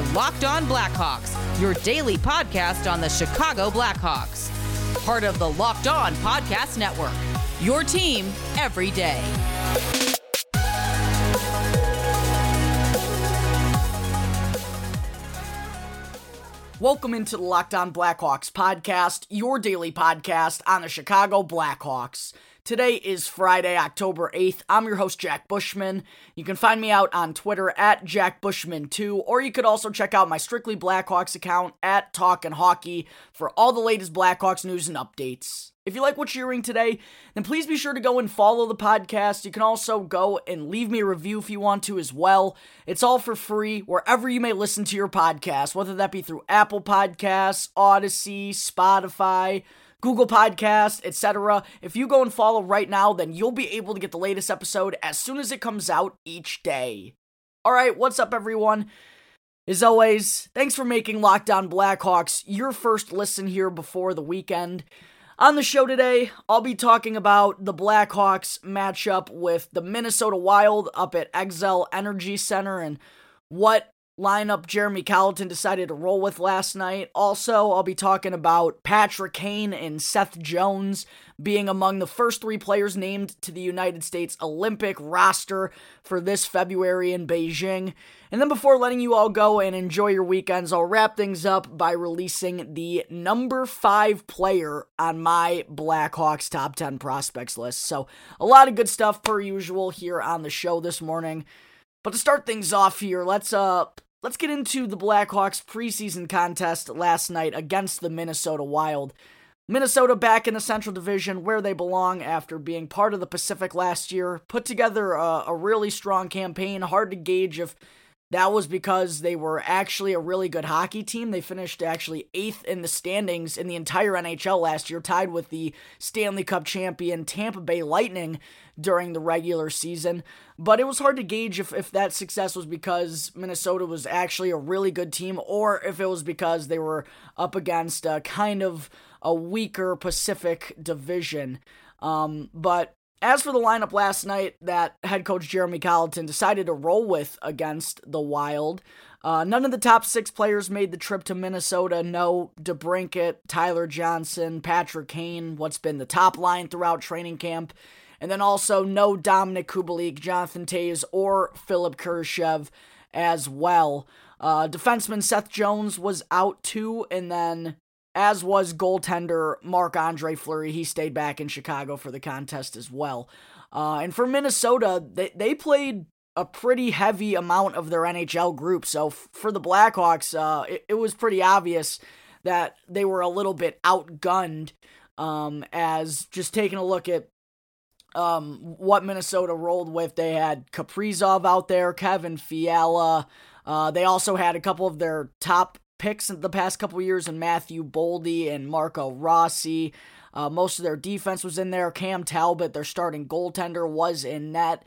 are Locked On Blackhawks, your daily podcast on the Chicago Blackhawks. Part of the Locked On Podcast Network. Your team every day. Welcome into the Locked On Blackhawks podcast, your daily podcast on the Chicago Blackhawks. Today is Friday, October 8th. I'm your host, Jack Bushman. You can find me out on Twitter at JackBushman2, or you could also check out my Strictly Blackhawks account at Talkin' Hockey for all the latest Blackhawks news and updates. If you like what you're hearing today, then please be sure to go and follow the podcast. You can also go and leave me a review if you want to as well. It's all for free wherever you may listen to your podcast, whether that be through Apple Podcasts, Audacy, Spotify, Google Podcast, etc. If you go and follow right now, then you'll be able to get the latest episode as soon as it comes out each day. All right, what's up, everyone? As always, thanks for making Locked On Blackhawks your first listen here before the weekend. On the show today, I'll be talking about the Blackhawks matchup with the Minnesota Wild up at Xcel Energy Center and what lineup Jeremy Colliton decided to roll with last night. Also, I'll be talking about Patrick Kane and Seth Jones being among the first three players named to the United States Olympic roster for this February in Beijing. And then before letting you all go and enjoy your weekends, I'll wrap things up by releasing the number five player on my Blackhawks top 10 prospects list. So, a lot of good stuff per usual here on the show this morning. But to start things off here, let's uh Let's get into the Blackhawks preseason contest last night against the Minnesota Wild. Minnesota back in the Central Division where they belong after being part of the Pacific last year. Put together a, a really strong campaign. Hard to gauge if that was because they were actually a really good hockey team. They finished actually eighth in the standings in the entire NHL last year, tied with the Stanley Cup champion Tampa Bay Lightning during the regular season. But it was hard to gauge if, if that success was because Minnesota was actually a really good team or if it was because they were up against a kind of a weaker Pacific division. Um, but as for the lineup last night that head coach Jeremy Colliton decided to roll with against the Wild, uh, none of the top six players made the trip to Minnesota. No DeBrincat, Tyler Johnson, Patrick Kane, what's been the top line throughout training camp. And then also no Dominik Kubalik, Jonathan Toews, or Philip Kurashev as well. Uh, defenseman Seth Jones was out too, and then as was goaltender Marc Andre Fleury. He stayed back in Chicago for the contest as well. Uh, and for Minnesota, they, they played a pretty heavy amount of their NHL group. So f- for the Blackhawks, uh, it, it, was pretty obvious that they were a little bit outgunned. Um, as just taking a look at um, what Minnesota rolled with, they had Kaprizov out there, Kevin Fiala. Uh, they also had a couple of their top picks in the past couple years in Matthew Boldy and Marco Rossi. Uh, most of their defense was in there. Cam Talbot, their starting goaltender, was in net.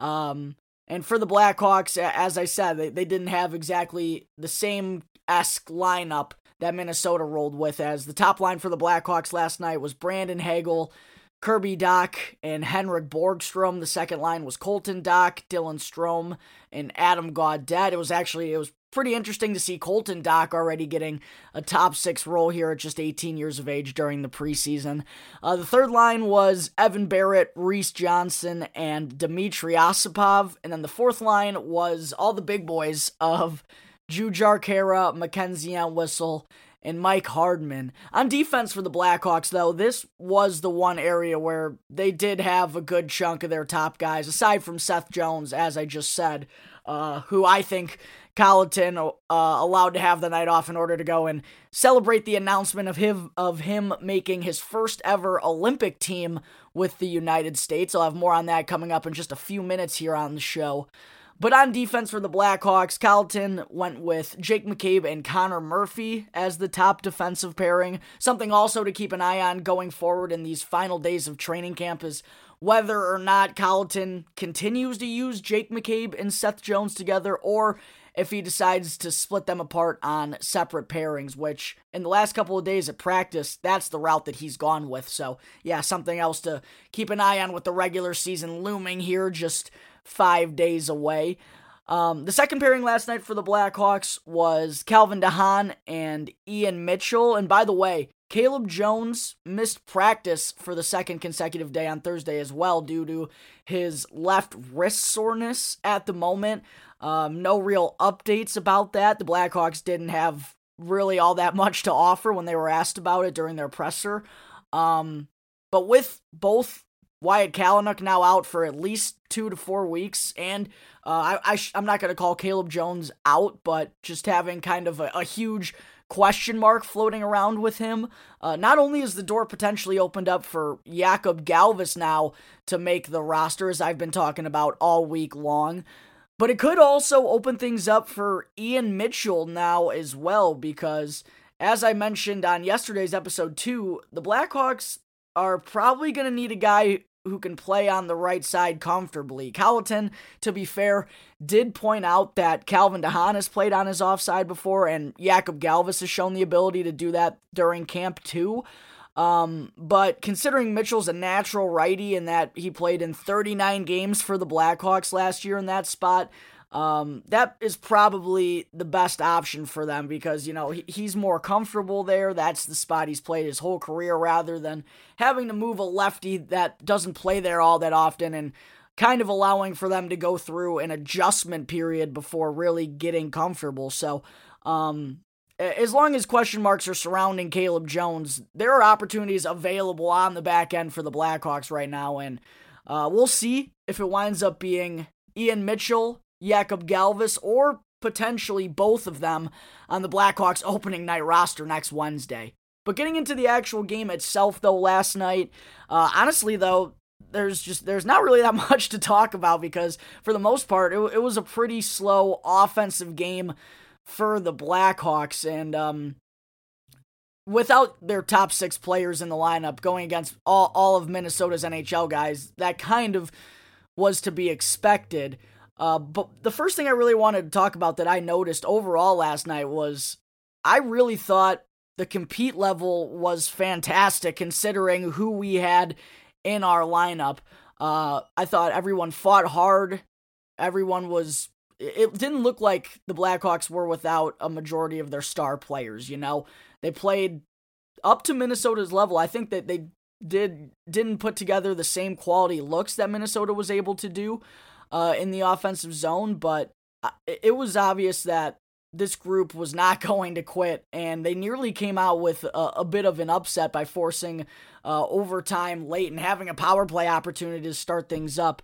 Um, and for the Blackhawks, as I said, they, they didn't have exactly the same esque lineup that Minnesota rolled with. As the top line for the Blackhawks last night was Brandon Hagel, Kirby Dach, and Henrik Borgstrom. The second line was Colton Dach, Dylan Strome, and Adam Gaudette. It was actually it was pretty interesting to see Colton Dach already getting a top six role here at just 18 years of age during the preseason. Uh, the third line was Evan Barratt, Reese Johnson, and Dmitry Osipov. And then the fourth line was all the big boys of Jujhar Khaira, Mackenzie Entwistle, and Mike Hardman. On defense for the Blackhawks, though, this was the one area where they did have a good chunk of their top guys, aside from Seth Jones, as I just said, uh, who I think Colliton uh, allowed to have the night off in order to go and celebrate the announcement of him of him making his first ever Olympic team with the United States. I'll have more on that coming up in just a few minutes here on the show. But on defense for the Blackhawks, Colliton went with Jake McCabe and Connor Murphy as the top defensive pairing. Something also to keep an eye on going forward in these final days of training camp is whether or not Colliton continues to use Jake McCabe and Seth Jones together or if he decides to split them apart on separate pairings, which in the last couple of days of practice, that's the route that he's gone with. So, yeah, something else to keep an eye on with the regular season looming here just five days away. Um, the second pairing last night for the Blackhawks was Calvin de Haan and Ian Mitchell. And by the way, Caleb Jones missed practice for the second consecutive day on Thursday as well due to his left wrist soreness at the moment. Um, no real updates about that. The Blackhawks didn't have really all that much to offer when they were asked about it during their presser. Um, but with both Wyatt Kalynuk now out for at least two to four weeks, and uh, I, I am not going to call Caleb Jones out, but just having kind of a, a huge question mark floating around with him. Uh, not only is the door potentially opened up for Jakub Galvas now to make the roster, as I've been talking about all week long, but it could also open things up for Ian Mitchell now as well, because as I mentioned on yesterday's episode 2, the Blackhawks are probably going to need a guy who can play on the right side comfortably. Colliton, to be fair, did point out that Calvin de Haan has played on his offside before, and Jakub Galvas has shown the ability to do that during camp too. Um, but considering Mitchell's a natural righty and that he played in 39 games for the Blackhawks last year in that spot, um, that is probably the best option for them because, you know, he, he's more comfortable there. That's the spot he's played his whole career rather than having to move a lefty that doesn't play there all that often and kind of allowing for them to go through an adjustment period before really getting comfortable. So, um, as long as question marks are surrounding Caleb Jones, there are opportunities available on the back end for the Blackhawks right now, and uh, we'll see if it winds up being Ian Mitchell Jakub Galvas, or potentially both of them on the Blackhawks opening night roster next Wednesday. But getting into the actual game itself, though, last night, uh, honestly, though, there's just there's not really that much to talk about because for the most part, it, it was a pretty slow offensive game for the Blackhawks, and um, without their top six players in the lineup going against all all of Minnesota's NHL guys, that kind of was to be expected. Uh, but the first thing I really wanted to talk about that I noticed overall last night was I really thought the compete level was fantastic considering who we had in our lineup. Uh, I thought everyone fought hard. Everyone was. It didn't look like the Blackhawks were without a majority of their star players. You know, they played up to Minnesota's level. I think that they did didn't put together the same quality looks that Minnesota was able to do uh, in the offensive zone, but uh, it was obvious that this group was not going to quit, and they nearly came out with a, a bit of an upset by forcing uh, overtime late and having a power play opportunity to start things up.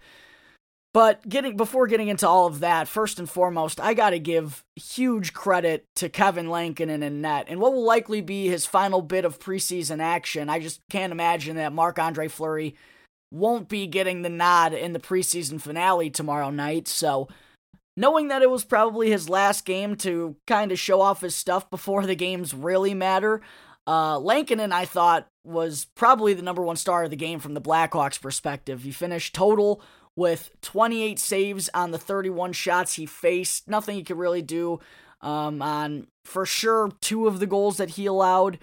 But getting before getting into all of that, first and foremost, I got to give huge credit to Kevin Lankinen in net, and what will likely be his final bit of preseason action. I just can't imagine that Marc Andre Fleury won't be getting the nod in the preseason finale tomorrow night. So, knowing that it was probably his last game to kind of show off his stuff before the games really matter, uh, Lankinen, I thought, was probably the number one star of the game from the Blackhawks perspective. He finished total with 28 saves on the 31 shots he faced. Nothing he could really do um, on, for sure, two of the goals that he allowed.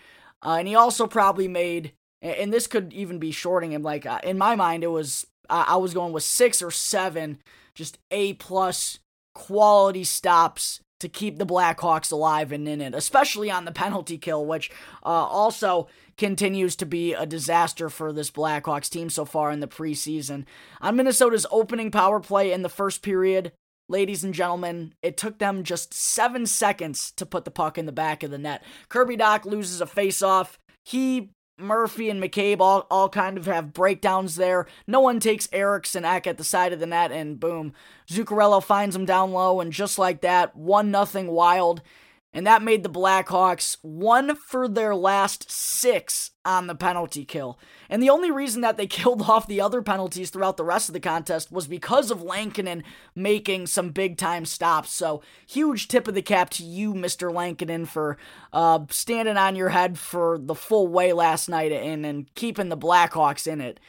Uh, and he also probably made and this could even be shorting him. Like uh, in my mind, it was I was going with six or seven, just A plus quality stops to keep the Blackhawks alive and in it, especially on the penalty kill, which uh, also continues to be a disaster for this Blackhawks team so far in the preseason. On Minnesota's opening power play in the first period, ladies and gentlemen, it took them just seven seconds to put the puck in the back of the net. Kirby Dach loses a faceoff. He Murphy and McCabe all, all kind of have breakdowns there. No one takes Eriksson Ek at the side of the net, and boom, Zuccarello finds him down low, and just like that, one nothing Wild and that made the Blackhawks one for their last six on the penalty kill. And the only reason that they killed off the other penalties throughout the rest of the contest was because of Lankinen making some big time stops. So, huge tip of the cap to you, Mr. Lankinen, for uh, standing on your head for the full way last night and, and keeping the Blackhawks in it.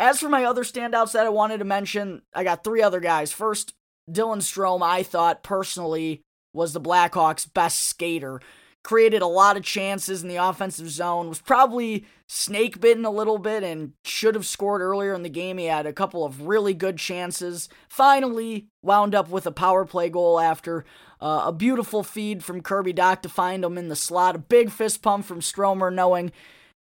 As for my other standouts that I wanted to mention, I got three other guys. First, Dylan Strome, I thought personally was the Blackhawks' best skater. created a lot of chances in the offensive zone, was probably snake bitten a little bit and should have scored earlier in the game. He had a couple of really good chances. Finally, wound up with a power play goal after uh, a beautiful feed from Kirby Dach to find him in the slot. A big fist pump from Stromer, knowing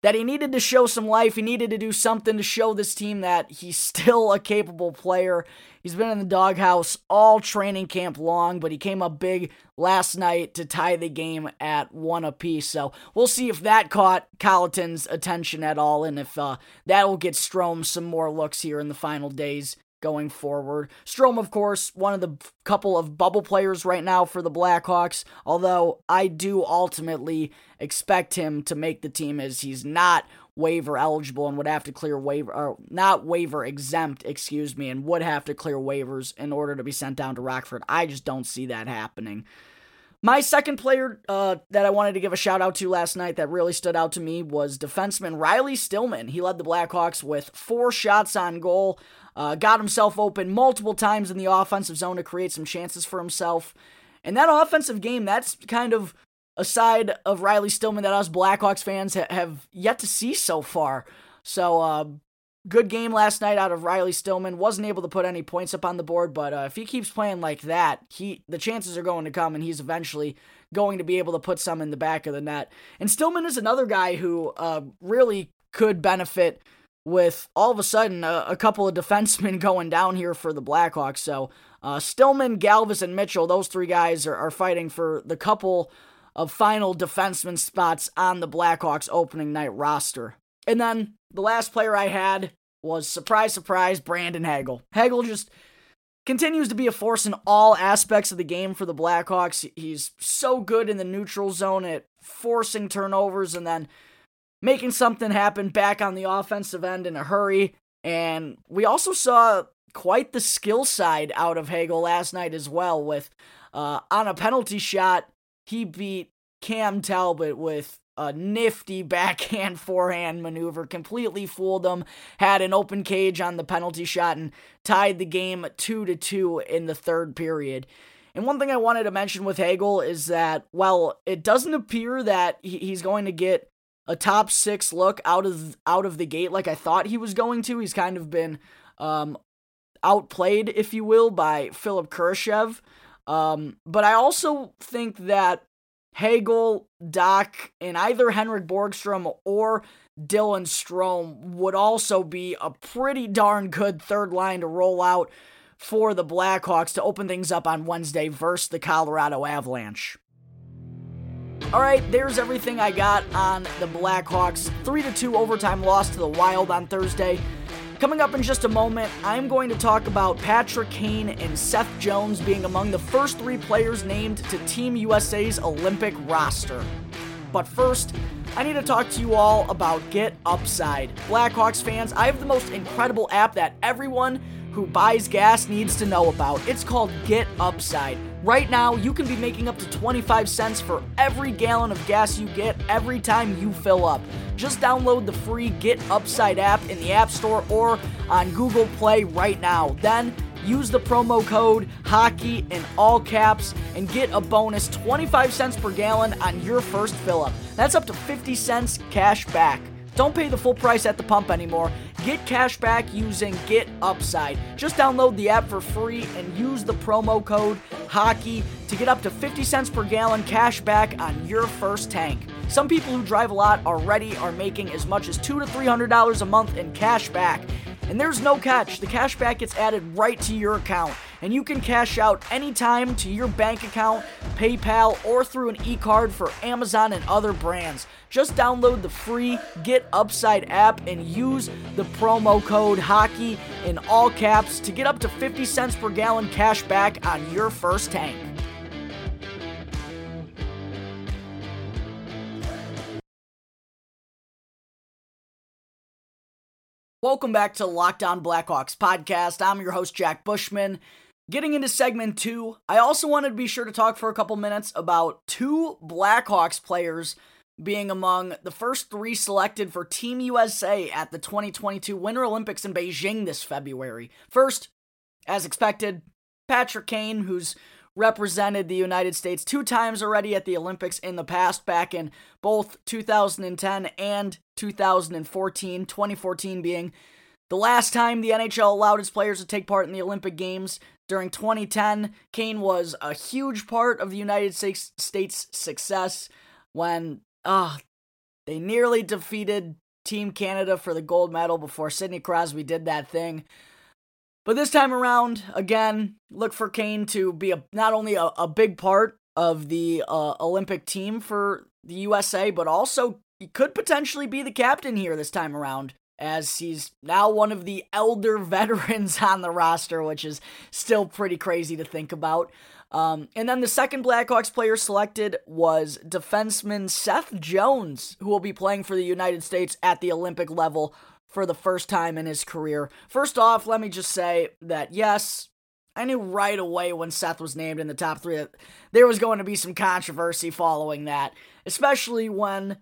that he needed to show some life. He needed to do something to show this team that he's still a capable player. He's been in the doghouse all training camp long, but he came up big last night to tie the game at one apiece. So we'll see if that caught Colliton's attention at all and if uh, that'll get Strome some more looks here in the final days going forward. Strome, of course, one of the couple of bubble players right now for the Blackhawks, although I do ultimately expect him to make the team as he's not waiver eligible and would have to clear waiver or not waiver exempt, excuse me, and would have to clear waivers in order to be sent down to Rockford. I just don't see that happening. My second player uh, that I wanted to give a shout out to last night that really stood out to me was defenseman Riley Stillman. He led the Blackhawks with four shots on goal, uh, got himself open multiple times in the offensive zone to create some chances for himself. And that offensive game, that's kind of a side of Riley Stillman that us Blackhawks fans ha- have yet to see so far. So, uh, good game last night out of Riley Stillman. Wasn't able to put any points up on the board, but uh, if he keeps playing like that, he the chances are going to come, and he's eventually going to be able to put some in the back of the net. And Stillman is another guy who uh, really could benefit with all of a sudden a, a, couple of defensemen going down here for the Blackhawks. So uh, Stillman, Galvas, and Mitchell, those three guys are, are fighting for the couple of final defenseman spots on the Blackhawks opening night roster. And then the last player I had was surprise, surprise, Brandon Hagel. Hagel just continues to be a force in all aspects of the game for the Blackhawks. He's so good in the neutral zone at forcing turnovers and then making something happen back on the offensive end in a hurry. And we also saw quite the skill side out of Hagel last night as well. With uh, on a penalty shot, he beat Cam Talbot with a nifty backhand forehand maneuver, completely fooled them, had an open cage on the penalty shot, and tied the game 2 to 2 in the third period. And one thing I wanted to mention with Hagel is that, well, it doesn't appear that he's going to get a top six look out of out of the gate like I thought he was going to. He's kind of been um, outplayed, if you will, by Philip Kurashev. Um, but I also think that Hagel, Dach, and either Henrik Borgstrom or Dylan Strome would also be a pretty darn good third line to roll out for the Blackhawks to open things up on Wednesday versus the Colorado Avalanche. All right, there's everything I got on the Blackhawks. 3 to 2 overtime loss to the Wild on Thursday. Coming up in just a moment, I'm going to talk about Patrick Kane and Seth Jones being among the first three players named to Team USA's Olympic roster. But first, I need to talk to you all about Get Upside. Blackhawks fans, I have the most incredible app that everyone who buys gas needs to know about. It's called Get Upside. Right now, you can be making up to 25 cents for every gallon of gas you get every time you fill up. Just download the free Get Upside app in the App Store or on Google Play right now. Then use the promo code hockey in all caps and get a bonus 25 cents per gallon on your first fill up. That's up to 50 cents cash back. Don't pay the full price at the pump anymore. Get cash back using Get Upside. Just download the app for free and use the promo code HOCKEY to get up to 50 cents per gallon cash back on your first tank. Some people who drive a lot already are making as much as 2 to $300 a month in cash back. And there's no catch. The cash back gets added right to your account, and you can cash out anytime to your bank account, PayPal, or through an e card for Amazon and other brands. Just download the free Get Upside app and use the promo code HOCKEY in all caps to get up to 50 cents per gallon cash back on your first tank. Welcome back to Locked On Blackhawks podcast. I'm your host, Jack Bushman. Getting into segment two, I also wanted to be sure to talk for a couple minutes about two Blackhawks players being among the first three selected for Team USA at the 2022 Winter Olympics in Beijing this February. First, as expected, Patrick Kane, who's represented the United States two times already at the Olympics in the past, back in both 2010 and 2014, 2014 being the last time the NHL allowed its players to take part in the Olympic Games. During 2010, Kane was a huge part of the United States' success when uh, they nearly defeated Team Canada for the gold medal before Sidney Crosby did that thing. But this time around, again, look for Kane to be a, not only a, a big part of the uh, Olympic team for the USA, but also he could potentially be the captain here this time around as he's now one of the elder veterans on the roster, which is still pretty crazy to think about. Um, and then the second Blackhawks player selected was defenseman Seth Jones, who will be playing for the United States at the Olympic level for the first time in his career. First off, let me just say that yes, I knew right away when Seth was named in the top three that there was going to be some controversy following that, especially when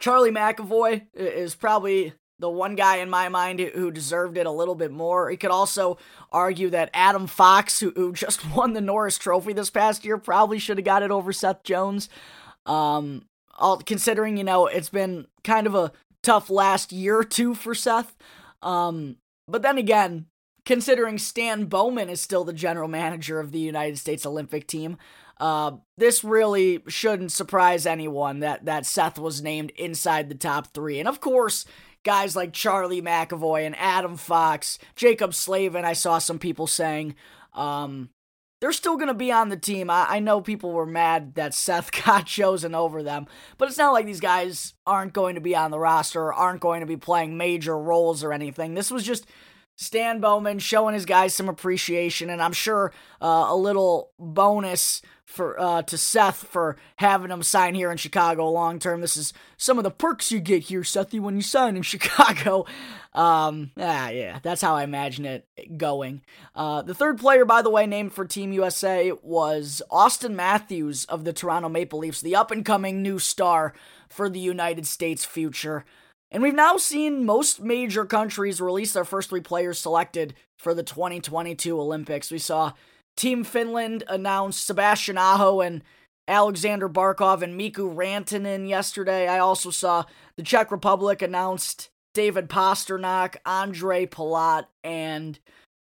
Charlie McAvoy is probably the one guy in my mind who deserved it a little bit more. He could also argue that Adam Fox, who, who just won the Norris Trophy this past year, probably should have got it over Seth Jones. Um, all, considering, you know, it's been kind of a tough last year or two for Seth. Um, but then again, considering Stan Bowman is still the general manager of the United States Olympic team, uh, this really shouldn't surprise anyone that, that Seth was named inside the top three. And of course, guys like Charlie McAvoy and Adam Fox, Jaccob Slavin, I saw some people saying, um, they're still going to be on the team. I, I, know people were mad that Seth got chosen over them, but it's not like these guys aren't going to be on the roster or aren't going to be playing major roles or anything. This was just Stan Bowman showing his guys some appreciation, and I'm sure uh, a little bonus for uh, to Seth for having him sign here in Chicago long term. This is some of the perks you get here, Sethy, when you sign in Chicago. Um, ah, yeah, that's how I imagine it going. Uh, the third player, by the way, named for Team USA was Auston Matthews of the Toronto Maple Leafs, the up and coming new star for the United States future. And we've now seen most major countries release their first three players selected for the 2022 Olympics. We saw Team Finland announce Sebastian Aho and Aleksander Barkov and Mikko Rantanen yesterday. I also saw the Czech Republic announced David Pastrnak, Ondrej Palat, and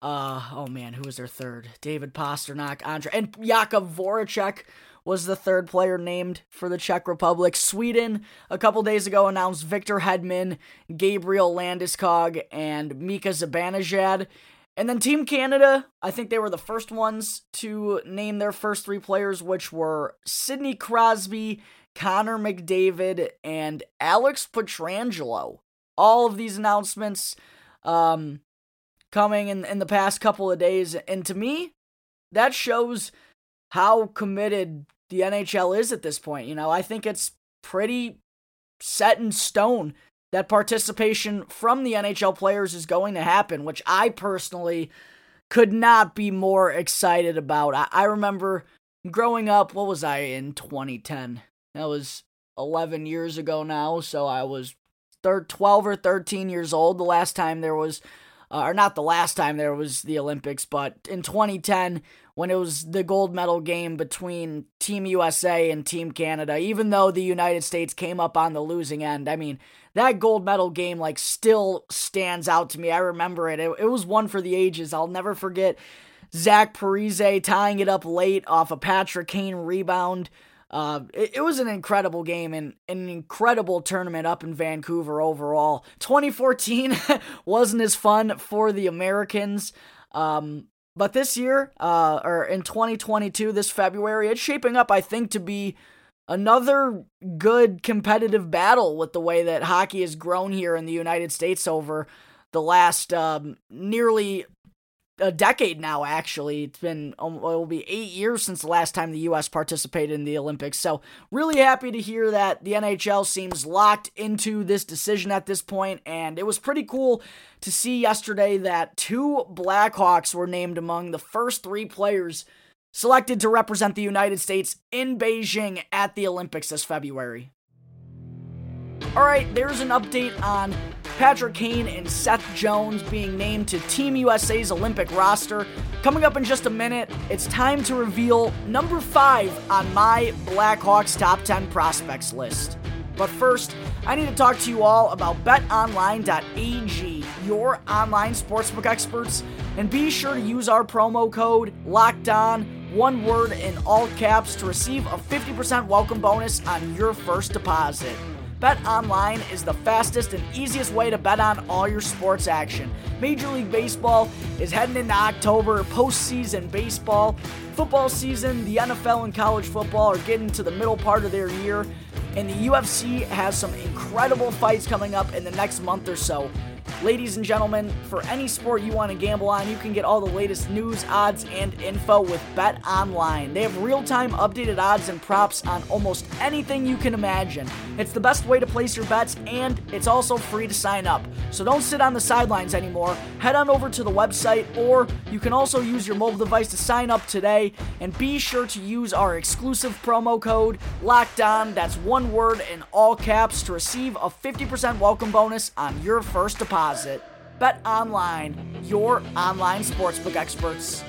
uh oh man, who was their third? David Pastrnak, Andre and Jakub Voracek was the third player named for the Czech Republic. Sweden, a couple days ago, announced Victor Hedman, Gabriel Landeskog, and Mika Zibanejad. And then Team Canada, I think they were the first ones to name their first three players, which were Sidney Crosby, Connor McDavid, and Alex Pietrangelo. All of these announcements um, coming in, in the past couple of days. And to me, that shows how committed the NHL is at this point. You know, I think it's pretty set in stone that participation from the NHL players is going to happen, which I personally could not be more excited about. I, I remember growing up, what was I in 2010? That was 11 years ago now, so I was thir- 12 or 13 years old the last time there was uh, or not the last time there was the Olympics, but in 2010 when it was the gold medal game between Team USA and Team Canada, even though the United States came up on the losing end. I mean, that gold medal game like still stands out to me. I remember it. It, it was one for the ages. I'll never forget Zach Parise tying it up late off a Patrick Kane rebound. Uh, it, it, was an incredible game and an incredible tournament up in Vancouver overall. 2014 wasn't as fun for the Americans. Um, but this year, uh, or in 2022, this February, it's shaping up, I think, to be another good competitive battle with the way that hockey has grown here in the United States over the last um, nearly a decade now, actually. It's been, um, it will be eight years since the last time the U.S. participated in the Olympics. So, really happy to hear that the NHL seems locked into this decision at this point. And it was pretty cool to see yesterday that two Blackhawks were named among the first three players selected to represent the United States in Beijing at the Olympics this February. All right, there's an update on Patrick Kane and Seth Jones being named to Team USA's Olympic roster. Coming up in just a minute, it's time to reveal number five on my Blackhawks top 10 prospects list. But first, I need to talk to you all about betonline.ag, your online sportsbook experts, and be sure to use our promo code LOCKED ON, one word in all caps, to receive a 50% welcome bonus on your first deposit. Bet Online is the fastest and easiest way to bet on all your sports action. Major League Baseball is heading into October, postseason baseball. Football season, the NFL and college football are getting to the middle part of their year, and the UFC has some incredible fights coming up in the next month or so. Ladies and gentlemen, for any sport you want to gamble on, you can get all the latest news, odds, and info with Bet Online. They have real time updated odds and props on almost anything you can imagine. It's the best way to place your bets, and it's also free to sign up. So don't sit on the sidelines anymore. Head on over to the website, or you can also use your mobile device to sign up today. And be sure to use our exclusive promo code LOCKED ON, That's one word in all caps to receive a 50% welcome bonus on your first deposit deposit. Bet online, your online sportsbook experts.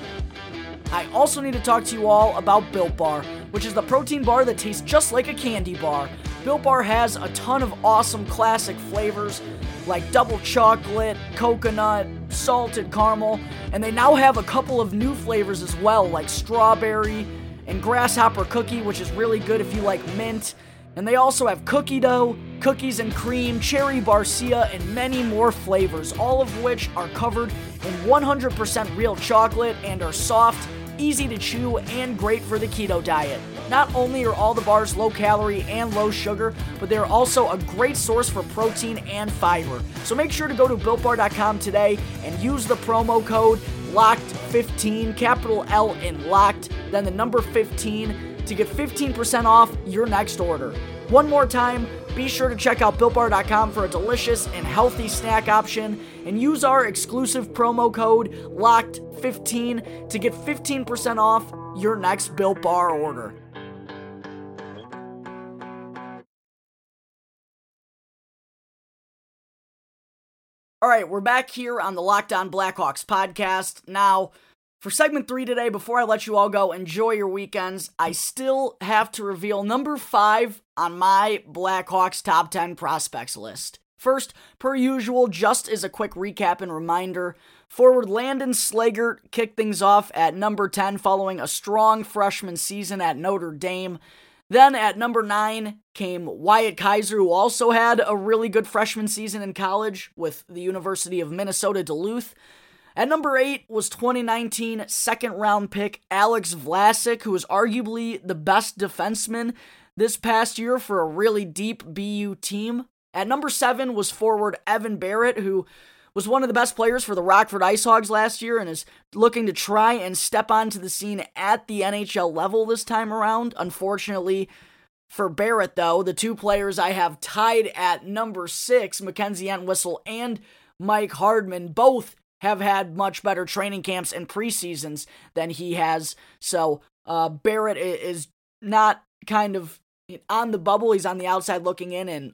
I also need to talk to you all about Built Bar, which is the protein bar that tastes just like a candy bar. Built Bar has a ton of awesome classic flavors like double chocolate, coconut, salted caramel, and they now have a couple of new flavors as well, like strawberry and grasshopper cookie, which is really good if you like mint. And they also have cookie dough, cookies and cream, cherry barcia, and many more flavors, all of which are covered in 100% real chocolate and are soft, easy to chew, and great for the keto diet. Not only are all the bars low calorie and low sugar, but they're also a great source for protein and fiber. So make sure to go to builtbar.com today and use the promo code LOCKED15, capital L in LOCKED, then the number 15 to get 15% off your next order. One more time, be sure to check out BuiltBar.com for a delicious and healthy snack option and use our exclusive promo code LOCKED15 to get 15% off your next Built Bar order. All right, we're back here on the Locked On Blackhawks podcast. Now, for segment three today, before I let you all go, enjoy your weekends. I still have to reveal number five on my Blackhawks top 10 prospects list. First, per usual, just as a quick recap and reminder, forward Landon Slaggert kicked things off at number 10 following a strong freshman season at Notre Dame. Then at number 9 came Wyatt Kaiser, who also had a really good freshman season in college with the University of Minnesota Duluth. At number eight was 2019 second round pick Alex Vlasic, who was arguably the best defenseman this past year for a really deep BU team. At number seven was forward Evan Barratt, who was one of the best players for the Rockford Ice Hogs last year and is looking to try and step onto the scene at the NHL level this time around. Unfortunately, for Barratt, though, the two players I have tied at number six, Mackenzie Entwistle and Mike Hardman, both have had much better training camps and preseasons than he has. So uh, Barratt is not kind of on the bubble. He's on the outside looking in and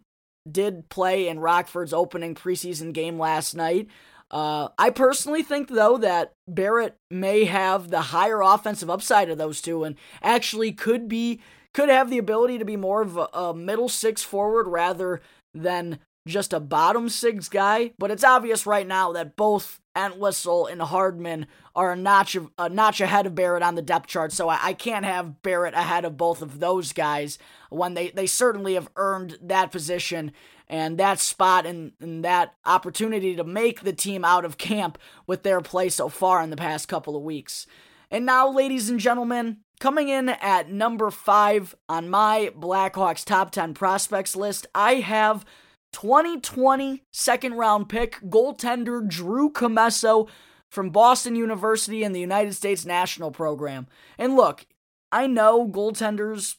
did play in Rockford's opening preseason game last night. Uh, I personally think, though, that Barratt may have the higher offensive upside of those two and actually could be could have the ability to be more of a, a middle six forward rather than just a bottom six guy. But it's obvious right now that both Entwistle and Hardman are a notch of, a notch ahead of Barratt on the depth chart, so I, I, can't have Barratt ahead of both of those guys when they, they certainly have earned that position and that spot and, and that opportunity to make the team out of camp with their play so far in the past couple of weeks. And now, ladies and gentlemen, coming in at number five on my Blackhawks top 10 prospects list, I have 2020 second round pick goaltender Drew Commesso from Boston University in the United States National Program. And look, I know goaltenders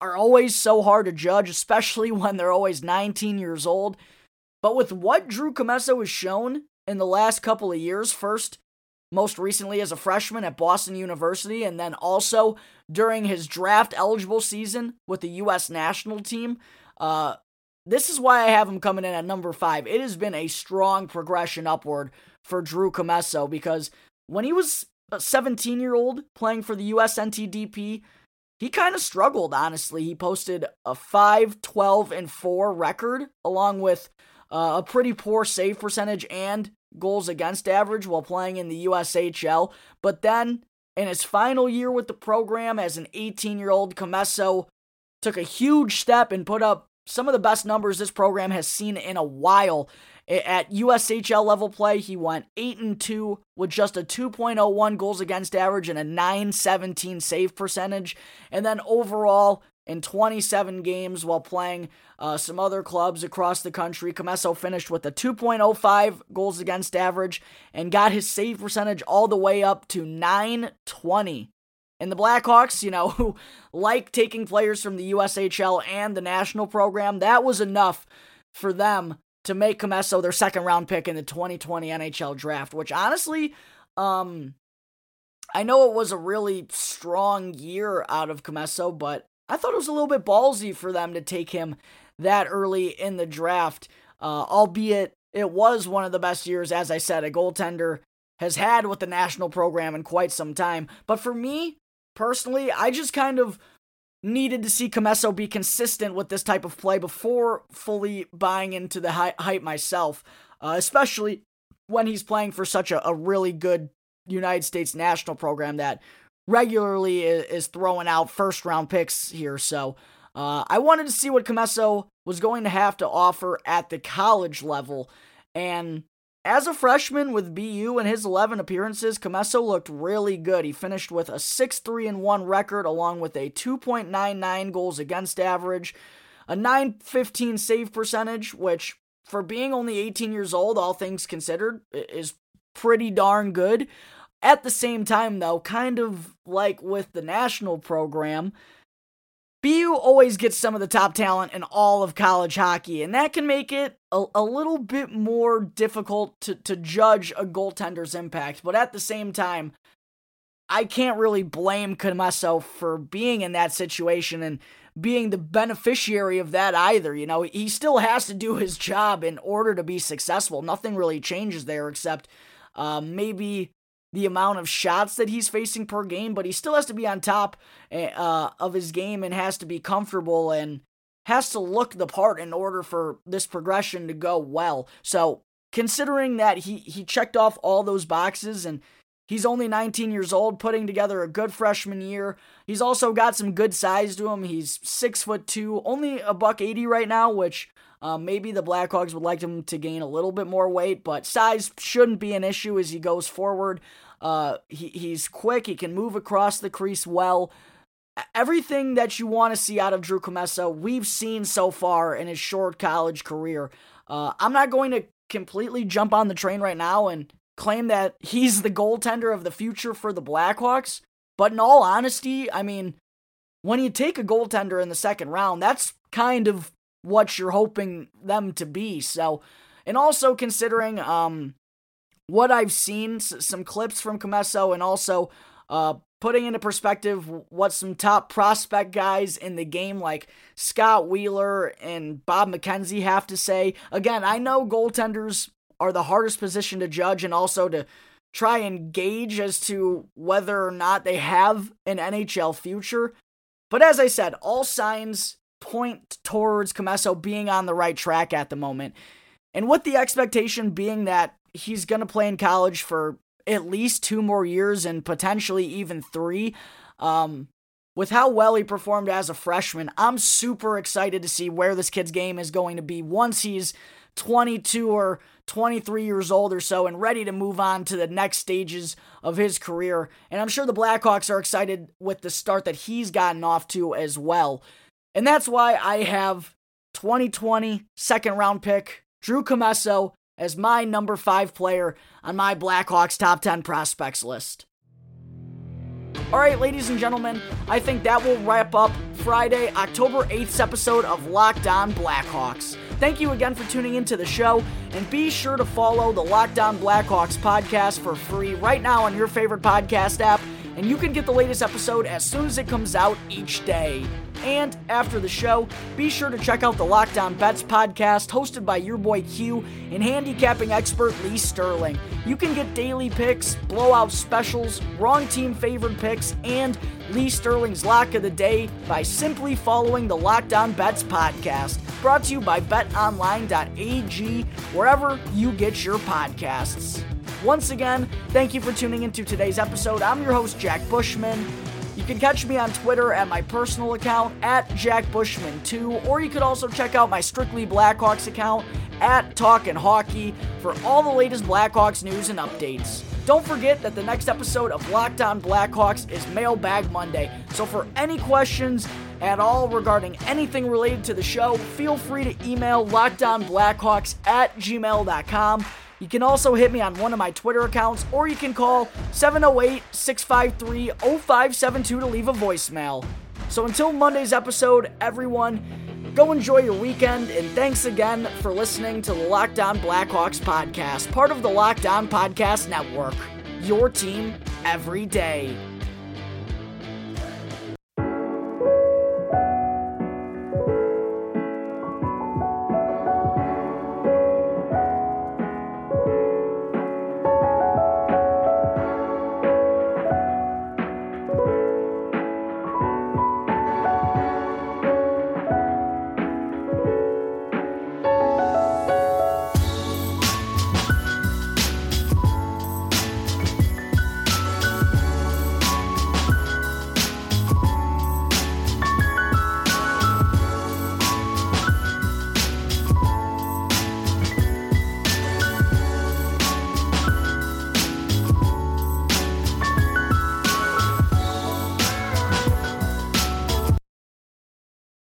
are always so hard to judge, especially when they're always 19 years old. But with what Drew Commesso has shown in the last couple of years, first, most recently as a freshman at Boston University, and then also during his draft eligible season with the U.S. national team, uh, this is why I have him coming in at number five. It has been a strong progression upward for Drew Commesso because when he was a 17 year old playing for the USNTDP, he kind of struggled, honestly. He posted a 5, 12, and 4 record, along with uh, a pretty poor save percentage and goals against average while playing in the USHL. But then, in his final year with the program as an 18 year old, Commesso took a huge step and put up some of the best numbers this program has seen in a while. At USHL level play, he went 8 and 2 with just a 2.01 goals against average and a 917 save percentage. And then overall, in 27 games while playing uh, some other clubs across the country. Commesso finished with a 2.05 goals against average and got his save percentage all the way up to 920. And the Blackhawks, you know, who like taking players from the USHL and the national program, that was enough for them to make Commesso their second round pick in the 2020 NHL draft, which honestly, um, I know it was a really strong year out of Commesso, but I thought it was a little bit ballsy for them to take him that early in the draft, uh, albeit it was one of the best years, as I said, a goaltender has had with the national program in quite some time. But for me, personally, I just kind of needed to see Commesso be consistent with this type of play before fully buying into the hype myself, uh, especially when he's playing for such a, a, really good United States national program that regularly is, is throwing out first round picks here. So uh, I wanted to see what Commesso was going to have to offer at the college level. And as a freshman with BU in his 11 appearances, Commesso looked really good. He finished with a 6 3 1 record, along with a 2.99 goals against average, a 915 save percentage, which, for being only 18 years old, all things considered, is pretty darn good. At the same time, though, kind of like with the national program, BU always gets some of the top talent in all of college hockey, and that can make it a, a little bit more difficult to, to judge a goaltender's impact. But at the same time, I can't really blame Commesso for being in that situation and being the beneficiary of that either. You know, he still has to do his job in order to be successful. Nothing really changes there except uh, maybe the amount of shots that he's facing per game, but he still has to be on top eh, uh, of his game and has to be comfortable and has to look the part in order for this progression to go well. So, considering that he he checked off all those boxes and he's only 19 years old, putting together a good freshman year. He's also got some good size to him. He's six foot two, only a buck 80 right now, which um, maybe the Blackhawks would like him to gain a little bit more weight, but size shouldn't be an issue as he goes forward. Uh, he, he's quick. He can move across the crease well. Everything that you want to see out of Drew Commesso, we've seen so far in his short college career. Uh, I'm not going to completely jump on the train right now and claim that he's the goaltender of the future for the Blackhawks. But in all honesty, I mean, when you take a goaltender in the second round, that's kind of what you're hoping them to be. So, and also considering um, what I've seen, some clips from Commesso, and also uh, putting into perspective what some top prospect guys in the game like Scott Wheeler and Bob McKenzie have to say. Again, I know goaltenders are the hardest position to judge and also to try and gauge as to whether or not they have an NHL future. But as I said, all signs point towards Commesso being on the right track at the moment. And with the expectation being that he's going to play in college for at least two more years and potentially even three. Um, with how well he performed as a freshman, I'm super excited to see where this kid's game is going to be once he's 22 or 23 years old or so and ready to move on to the next stages of his career. And I'm sure the Blackhawks are excited with the start that he's gotten off to as well. And that's why I have 2020 second round pick Drew Commesso as my number five player on my Blackhawks top 10 prospects list. All right, ladies and gentlemen, I think that will wrap up Friday, October 8th episode of Locked On Blackhawks. Thank you again for tuning into the show, and be sure to follow the Locked On Blackhawks podcast for free right now on your favorite podcast app and you can get the latest episode as soon as it comes out each day. And after the show, be sure to check out the Locked On Bets podcast hosted by your boy Q and handicapping expert Lee Sterling. You can get daily picks, blowout specials, wrong team favored picks, and Lee Sterling's lock of the day by simply following the Locked On Bets podcast. Brought to you by betonline.ag, wherever you get your podcasts. Once again, thank you for tuning into today's episode. I'm your host, Jack Bushman. You can catch me on Twitter at my personal account at JackBushman2, or you could also check out my Strictly Blackhawks account at Talkin' Hockey for all the latest Blackhawks news and updates. Don't forget that the next episode of Locked On Blackhawks is Mailbag Monday. So for any questions at all regarding anything related to the show, feel free to email lockedonblackhawks at gmail.com. You can also hit me on one of my Twitter accounts, or you can call 708 653 0572 to leave a voicemail. So until Monday's episode, everyone, go enjoy your weekend, and thanks again for listening to the Locked On Blackhawks podcast, part of the Locked On Podcast Network. Your team every day.